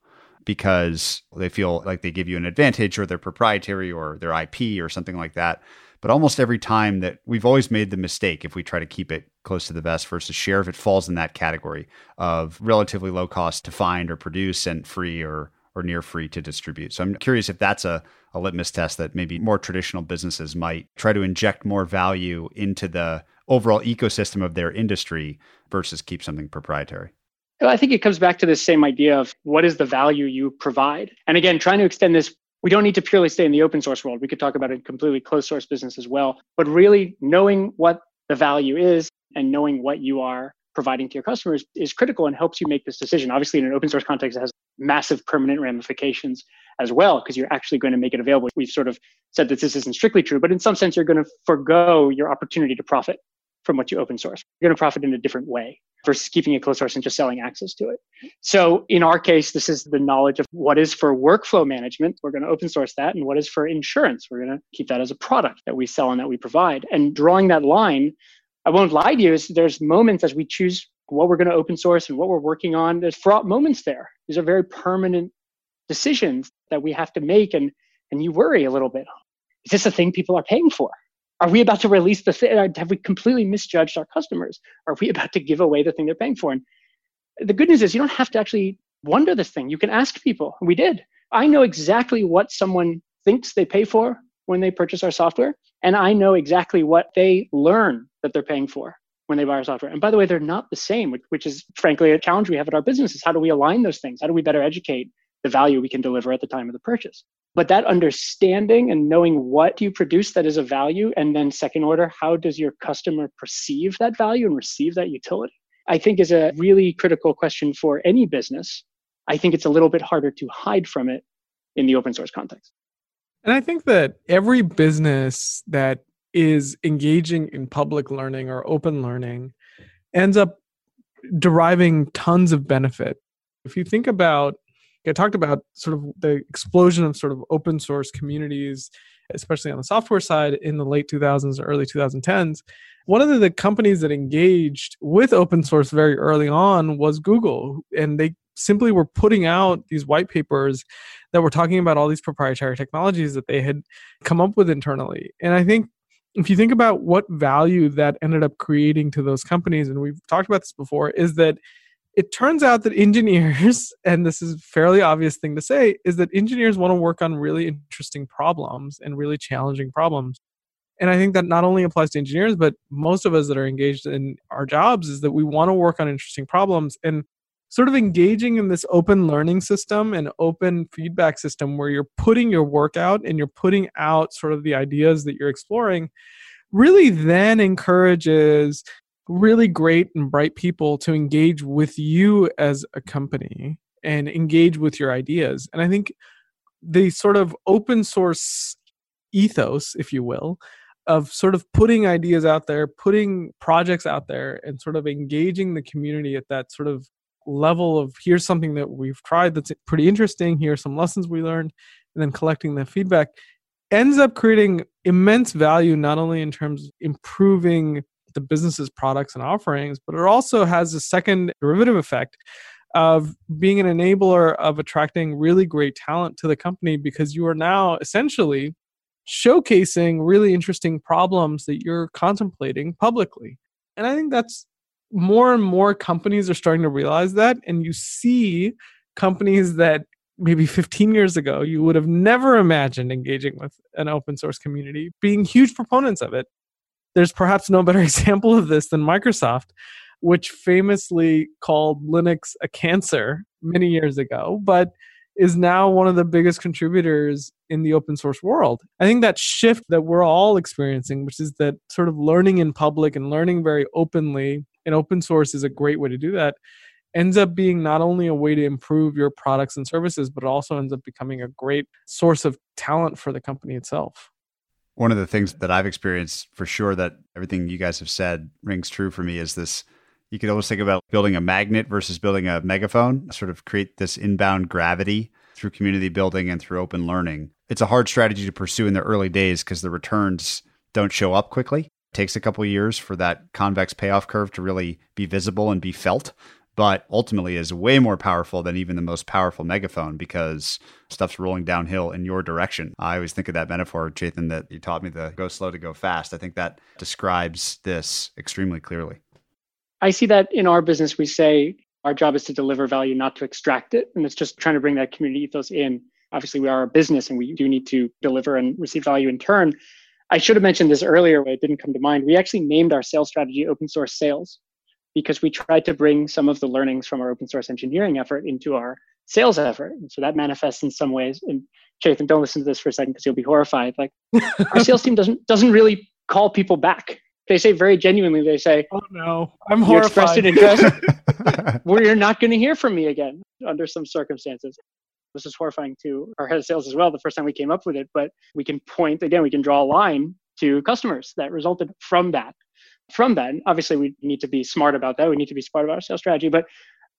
because they feel like they give you an advantage or they're proprietary or their IP or something like that. But almost every time that we've always made the mistake if we try to keep it close to the vest versus share, if it falls in that category of relatively low cost to find or produce and free or or near free to distribute. So I'm curious if that's a, a litmus test that maybe more traditional businesses might try to inject more value into the overall ecosystem of their industry versus keep something proprietary. I think it comes back to this same idea of what is the value you provide. And again, trying to extend this we don't need to purely stay in the open source world. We could talk about a completely closed source business as well. But really knowing what the value is and knowing what you are providing to your customers is critical and helps you make this decision. Obviously, in an open source context, it has massive permanent ramifications as well, because you're actually going to make it available. We've sort of said that this isn't strictly true, but in some sense, you're going to forego your opportunity to profit from what you open source. You're going to profit in a different way versus keeping it closed source and just selling access to it. So in our case, this is the knowledge of what is for workflow management. We're going to open source that. And what is for insurance. We're going to keep that as a product that we sell and that we provide. And drawing that line, I won't lie to you, is there's moments as we choose what we're going to open source and what we're working on, there's fraught moments there. These are very permanent decisions that we have to make. And, and you worry a little bit. Is this a thing people are paying for? Are we about to release the thing? Have we completely misjudged our customers? Are we about to give away the thing they're paying for? And the good news is you don't have to actually wonder this thing. You can ask people. We did. I know exactly what someone thinks they pay for when they purchase our software, and I know exactly what they learn that they're paying for when they buy our software. And by the way, they're not the same, which is frankly a challenge we have at our business is how do we align those things? How do we better educate the value we can deliver at the time of the purchase. But that understanding and knowing what you produce that is a value, and then second order, how does your customer perceive that value and receive that utility? I think is a really critical question for any business. I think it's a little bit harder to hide from it in the open source context. And I think that every business that is engaging in public learning or open learning ends up deriving tons of benefit. If you think about I talked about sort of the explosion of sort of open source communities, especially on the software side in the late 2000s, or early 2010s. One of the, the companies that engaged with open source very early on was Google, and they simply were putting out these white papers that were talking about all these proprietary technologies that they had come up with internally. And I think if you think about what value that ended up creating to those companies, and we've talked about this before, is that it turns out that engineers and this is a fairly obvious thing to say is that engineers want to work on really interesting problems and really challenging problems. And i think that not only applies to engineers but most of us that are engaged in our jobs is that we want to work on interesting problems. And sort of engaging in this open learning system and open feedback system where you're putting your work out and you're putting out sort of the ideas that you're exploring really then encourages really great and bright people to engage with you as a company and engage with your ideas. And I think the sort of open source ethos, if you will, of sort of putting ideas out there, putting projects out there, and sort of engaging the community at that sort of level of here's something that we've tried that's pretty interesting, here's some lessons we learned, and then collecting the feedback ends up creating immense value not only in terms of improving the business's products and offerings, but it also has a second derivative effect of being an enabler of attracting really great talent to the company because you are now essentially showcasing really interesting problems that you're contemplating publicly. And I think that's more and more companies are starting to realize that. And you see companies that maybe 15 years ago you would have never imagined engaging with an open source community being huge proponents of it there's perhaps no better example of this than Microsoft, which famously called Linux a cancer many years ago, but is now one of the biggest contributors in the open source world. I think that shift that we're all experiencing, which is that sort of learning in public and learning very openly, and open source is a great way to do that, ends up being not only a way to improve your products and services, but also ends up becoming a great source of talent for the company itself. One of the things that I've experienced for sure that everything you guys have said rings true for me is this you could almost think about building a magnet versus building a megaphone, sort of create this inbound gravity through community building and through open learning. It's a hard strategy to pursue in the early days because the returns don't show up quickly. It takes a couple years for that convex payoff curve to really be visible and be felt but ultimately is way more powerful than even the most powerful megaphone because stuff's rolling downhill in your direction. I always think of that metaphor, Chetan, that you taught me the go slow to go fast. I think that describes this extremely clearly. I see that in our business, we say our job is to deliver value, not to extract it. And it's just trying to bring that community ethos in. Obviously, we are a business and we do need to deliver and receive value in turn. I should have mentioned this earlier, but it didn't come to mind. We actually named our sales strategy open source sales because we tried to bring some of the learnings from our open source engineering effort into our sales effort. And so that manifests in some ways. And Chetan, don't listen to this for a second because you'll be horrified. Like our sales team doesn't doesn't really call people back. They say very genuinely, they say, Oh no, I'm you horrified. expressed an interest you're not going to hear from me again under some circumstances. This is horrifying to our head of sales as well, the first time we came up with it, but we can point again, we can draw a line to customers that resulted from that from that. And obviously, we need to be smart about that. We need to be smart about our sales strategy. But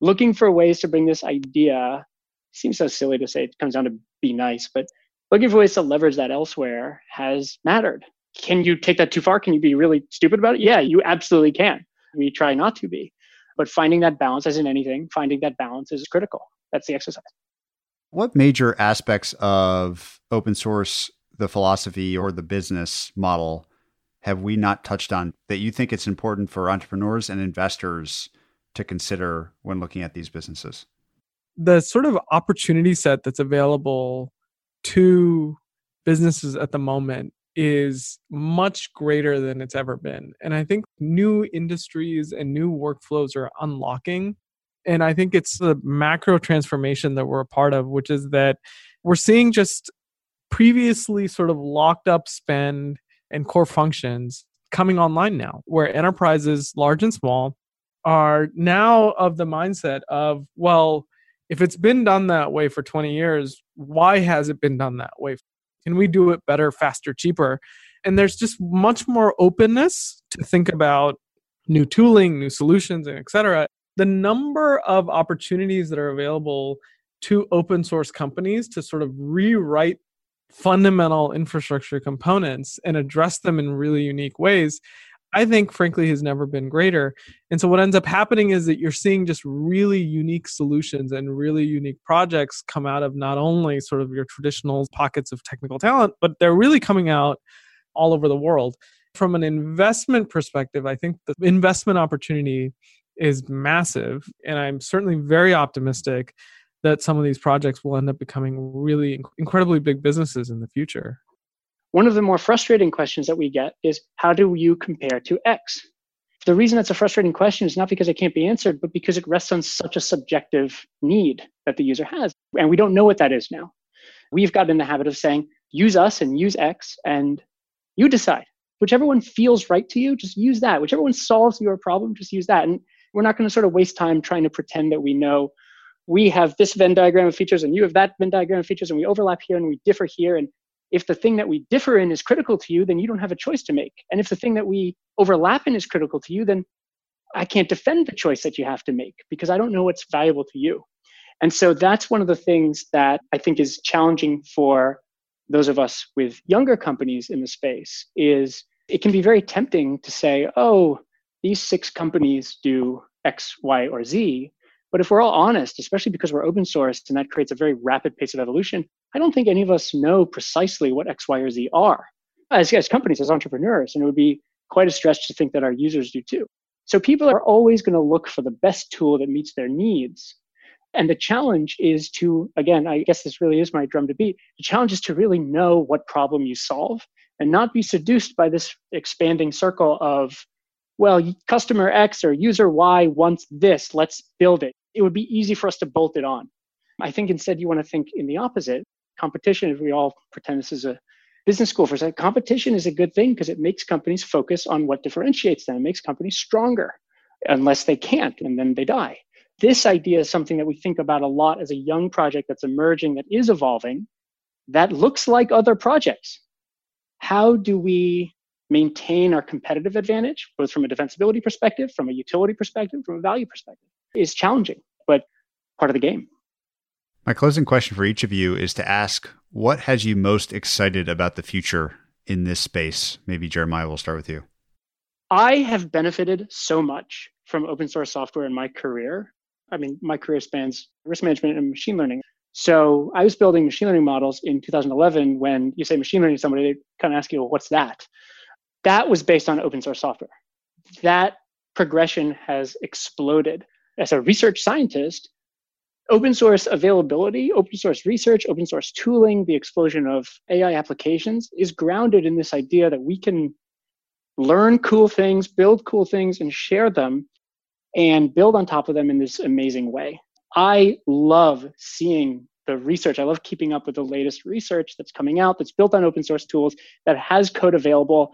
looking for ways to bring this idea seems so silly to say it comes down to be nice, but looking for ways to leverage that elsewhere has mattered. Can you take that too far? Can you be really stupid about it? Yeah, you absolutely can. We try not to be. But finding that balance, as in anything, finding that balance is critical. That's the exercise. What major aspects of open source, the philosophy or the business model, have we not touched on that you think it's important for entrepreneurs and investors to consider when looking at these businesses? The sort of opportunity set that's available to businesses at the moment is much greater than it's ever been. And I think new industries and new workflows are unlocking. And I think it's the macro transformation that we're a part of, which is that we're seeing just previously sort of locked up spend and core functions coming online now, where enterprises, large and small, are now of the mindset of, well, if it's been done that way for 20 years, why has it been done that way? Can we do it better, faster, cheaper? And there's just much more openness to think about new tooling, new solutions, and et cetera. The number of opportunities that are available to open source companies to sort of rewrite fundamental infrastructure components and address them in really unique ways I think, frankly, has never been greater. And so, what ends up happening is that you're seeing just really unique solutions and really unique projects come out of not only sort of your traditional pockets of technical talent, but they're really coming out all over the world. From an investment perspective, I think the investment opportunity is massive. And I'm certainly very optimistic that some of these projects will end up becoming really incredibly big businesses in the future. One of the more frustrating questions that we get is how do you compare to X? The reason that's a frustrating question is not because it can't be answered, but because it rests on such a subjective need that the user has. And we don't know what that is now. We've gotten in the habit of saying, use us and use X, and you decide. Whichever one feels right to you, just use that. Whichever one solves your problem, just use that. And we're not going to sort of waste time trying to pretend that we know we have this Venn diagram of features and you have that Venn diagram of features and we overlap here and we differ here. And if the thing that we differ in is critical to you, then you don't have a choice to make. And if the thing that we overlap in is critical to you, then I can't defend the choice that you have to make because I don't know what's valuable to you. And so that's one of the things that I think is challenging for those of us with younger companies in the space is it can be very tempting to say, oh, these six companies do X, Y, or Z. But if we're all honest, especially because we're open source and that creates a very rapid pace of evolution, I don't think any of us know precisely what X, Y, or Z are as, as companies, as entrepreneurs. And it would be quite a stretch to think that our users do too. So people are always going to look for the best tool that meets their needs. And the challenge is to, again, I guess this really is my drum to beat. The challenge is to really know what problem you solve and not be seduced by this expanding circle of, well, customer X or user Y wants this, let's build it. It would be easy for us to bolt it on. I think instead you want to think in the opposite competition, if we all pretend this is a business school for a second, competition is a good thing because it makes companies focus on what differentiates them, it makes companies stronger, unless they can't, and then they die. This idea is something that we think about a lot as a young project that's emerging, that is evolving, that looks like other projects. How do we maintain our competitive advantage, both from a defensibility perspective, from a utility perspective, from a value perspective, is challenging, but part of the game. My closing question for each of you is to ask what has you most excited about the future in this space? Maybe Jeremiah will start with you. I have benefited so much from open source software in my career. I mean, my career spans risk management and machine learning. So I was building machine learning models in 2011 when you say machine learning to somebody, they kind of ask you, well, what's that? That was based on open source software. That progression has exploded. As a research scientist, open source availability, open source research, open source tooling, the explosion of AI applications is grounded in this idea that we can learn cool things, build cool things, and share them and build on top of them in this amazing way. I love seeing the research. I love keeping up with the latest research that's coming out that's built on open source tools, that has code available,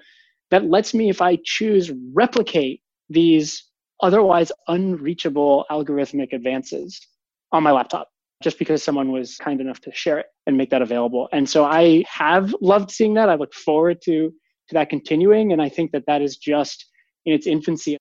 that lets me, if I choose, replicate these otherwise unreachable algorithmic advances on my laptop just because someone was kind enough to share it and make that available. And so I have loved seeing that. I look forward to to that continuing and I think that that is just in its infancy.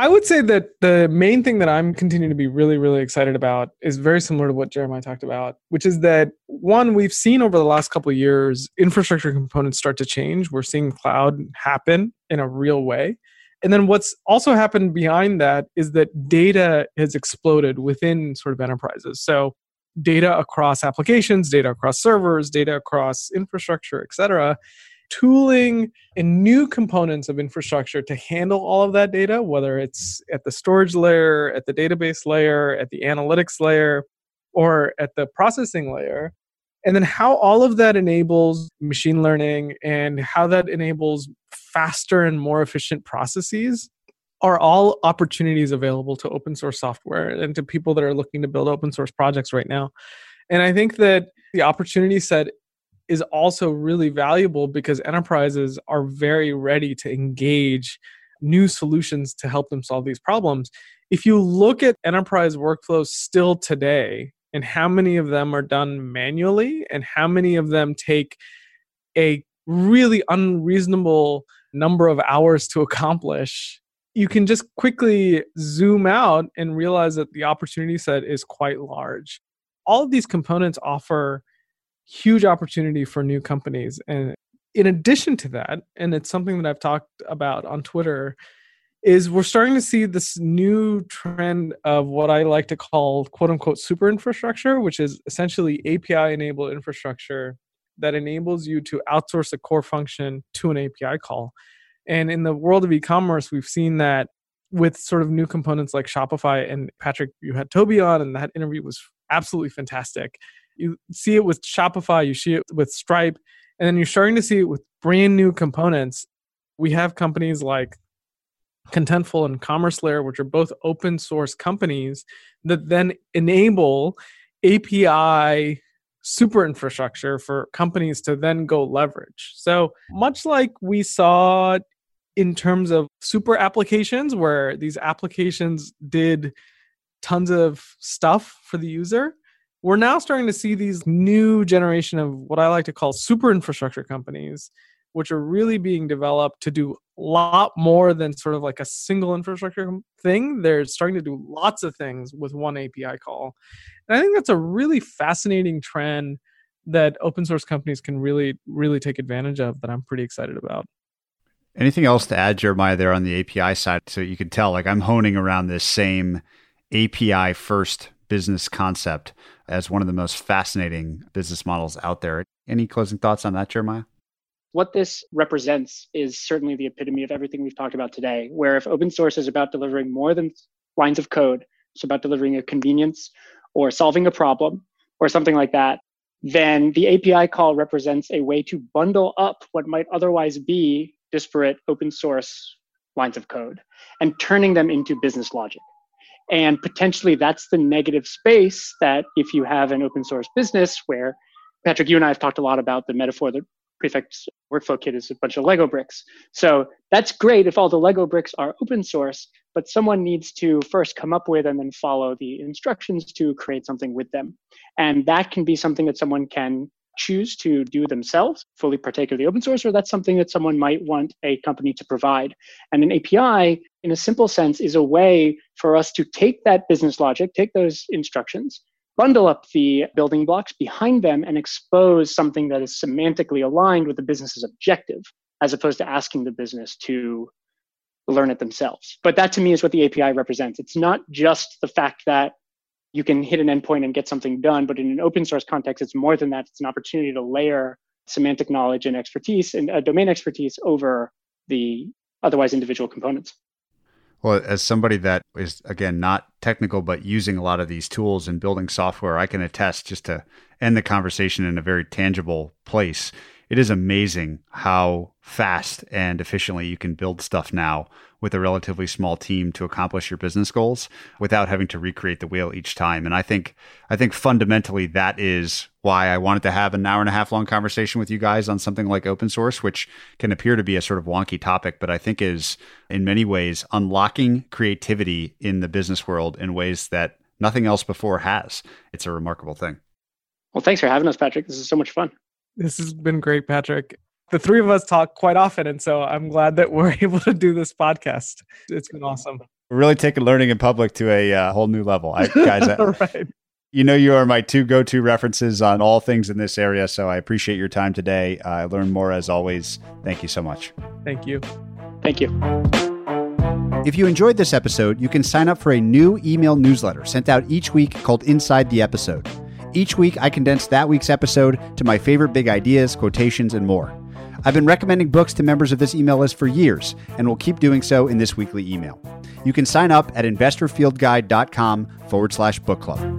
I would say that the main thing that I'm continuing to be really, really excited about is very similar to what Jeremiah talked about, which is that one, we've seen over the last couple of years infrastructure components start to change. We're seeing cloud happen in a real way. And then what's also happened behind that is that data has exploded within sort of enterprises. So data across applications, data across servers, data across infrastructure, et cetera tooling and new components of infrastructure to handle all of that data, whether it's at the storage layer, at the database layer, at the analytics layer, or at the processing layer. And then how all of that enables machine learning and how that enables faster and more efficient processes are all opportunities available to open source software and to people that are looking to build open source projects right now. And I think that the opportunity set is also really valuable because enterprises are very ready to engage new solutions to help them solve these problems. If you look at enterprise workflows still today and how many of them are done manually and how many of them take a really unreasonable number of hours to accomplish, you can just quickly zoom out and realize that the opportunity set is quite large. All of these components offer huge opportunity for new companies. And in addition to that, and it's something that I've talked about on Twitter, is we're starting to see this new trend of what I like to call quote unquote super infrastructure, which is essentially API enabled infrastructure that enables you to outsource a core function to an API call. And in the world of e commerce, we've seen that with sort of new components like Shopify. And Patrick, you had Tobi on, and that interview was absolutely fantastic. You see it with Shopify, you see it with Stripe, and then you're starting to see it with brand new components. We have companies like Contentful and Commerce Layer, which are both open source companies that then enable API super infrastructure for companies to then go leverage. So, much like we saw in terms of super applications, where these applications did tons of stuff for the user, we're now starting to see these new generation of what I like to call super infrastructure companies, which are really being developed to do a lot more than sort of like a single infrastructure thing. They're starting to do lots of things with one API call. And I think that's a really fascinating trend that open source companies can really, really take advantage of that I'm pretty excited about. Anything else to add, Jeremiah, there on the API side? So you can tell, like, I'm honing around this same API first business concept as one of the most fascinating business models out there. Any closing thoughts on that, Jeremiah? What this represents is certainly the epitome of everything we've talked about today, where if open source is about delivering more than lines of code, it's about delivering a convenience or solving a problem or something like that, then the API call represents a way to bundle up what might otherwise be disparate open source lines of code and turning them into business logic. And potentially that's the negative space that if you have an open source business where Patrick, you and I have talked a lot about the metaphor that Prefect's workflow kit is a bunch of Lego bricks. So that's great if all the Lego bricks are open source, but someone needs to first come up with and then follow the instructions to create something with them. And that can be something that someone can choose to do themselves, fully partake of the open source, or that's something that someone might want a company to provide. And an API, in a simple sense, is a way for us to take that business logic, take those instructions, bundle up the building blocks behind them, and expose something that is semantically aligned with the business's objective, as opposed to asking the business to learn it themselves. But that to me is what the API represents. It's not just the fact that you can hit an endpoint and get something done. But in an open source context, it's more than that. It's an opportunity to layer semantic knowledge and expertise and uh, domain expertise over the otherwise individual components. Well, as somebody that is, again, not technical, but using a lot of these tools and building software, I can attest just to end the conversation in a very tangible place. It is amazing how fast and efficiently you can build stuff now with a relatively small team to accomplish your business goals without having to recreate the wheel each time. And I think I think fundamentally that is why I wanted to have an hour and a half long conversation with you guys on something like open source, which can appear to be a sort of wonky topic, but I think is in many ways unlocking creativity in the business world in ways that nothing else before has. It's a remarkable thing. Well, thanks for having us, Patrick. This is so much fun. This has been great, Patrick. the three of us talk quite often. And so I'm glad that we're able to do this podcast. It's been awesome. We're really taking learning in public to a uh, whole new level. I, guys, I, right. you know, you are my two go to references on all things in this area. So I appreciate your time today. Uh, I learned more as always. Thank you so much. Thank you. Thank you. If you enjoyed this episode, you can sign up for a new email newsletter sent out each week called Inside the Episode. Each week, I condense that week's episode to my favorite big ideas, quotations, and more. I've been recommending books to members of this email list for years and will keep doing so in this weekly email. You can sign up at investorfieldguide.com forward slash book club.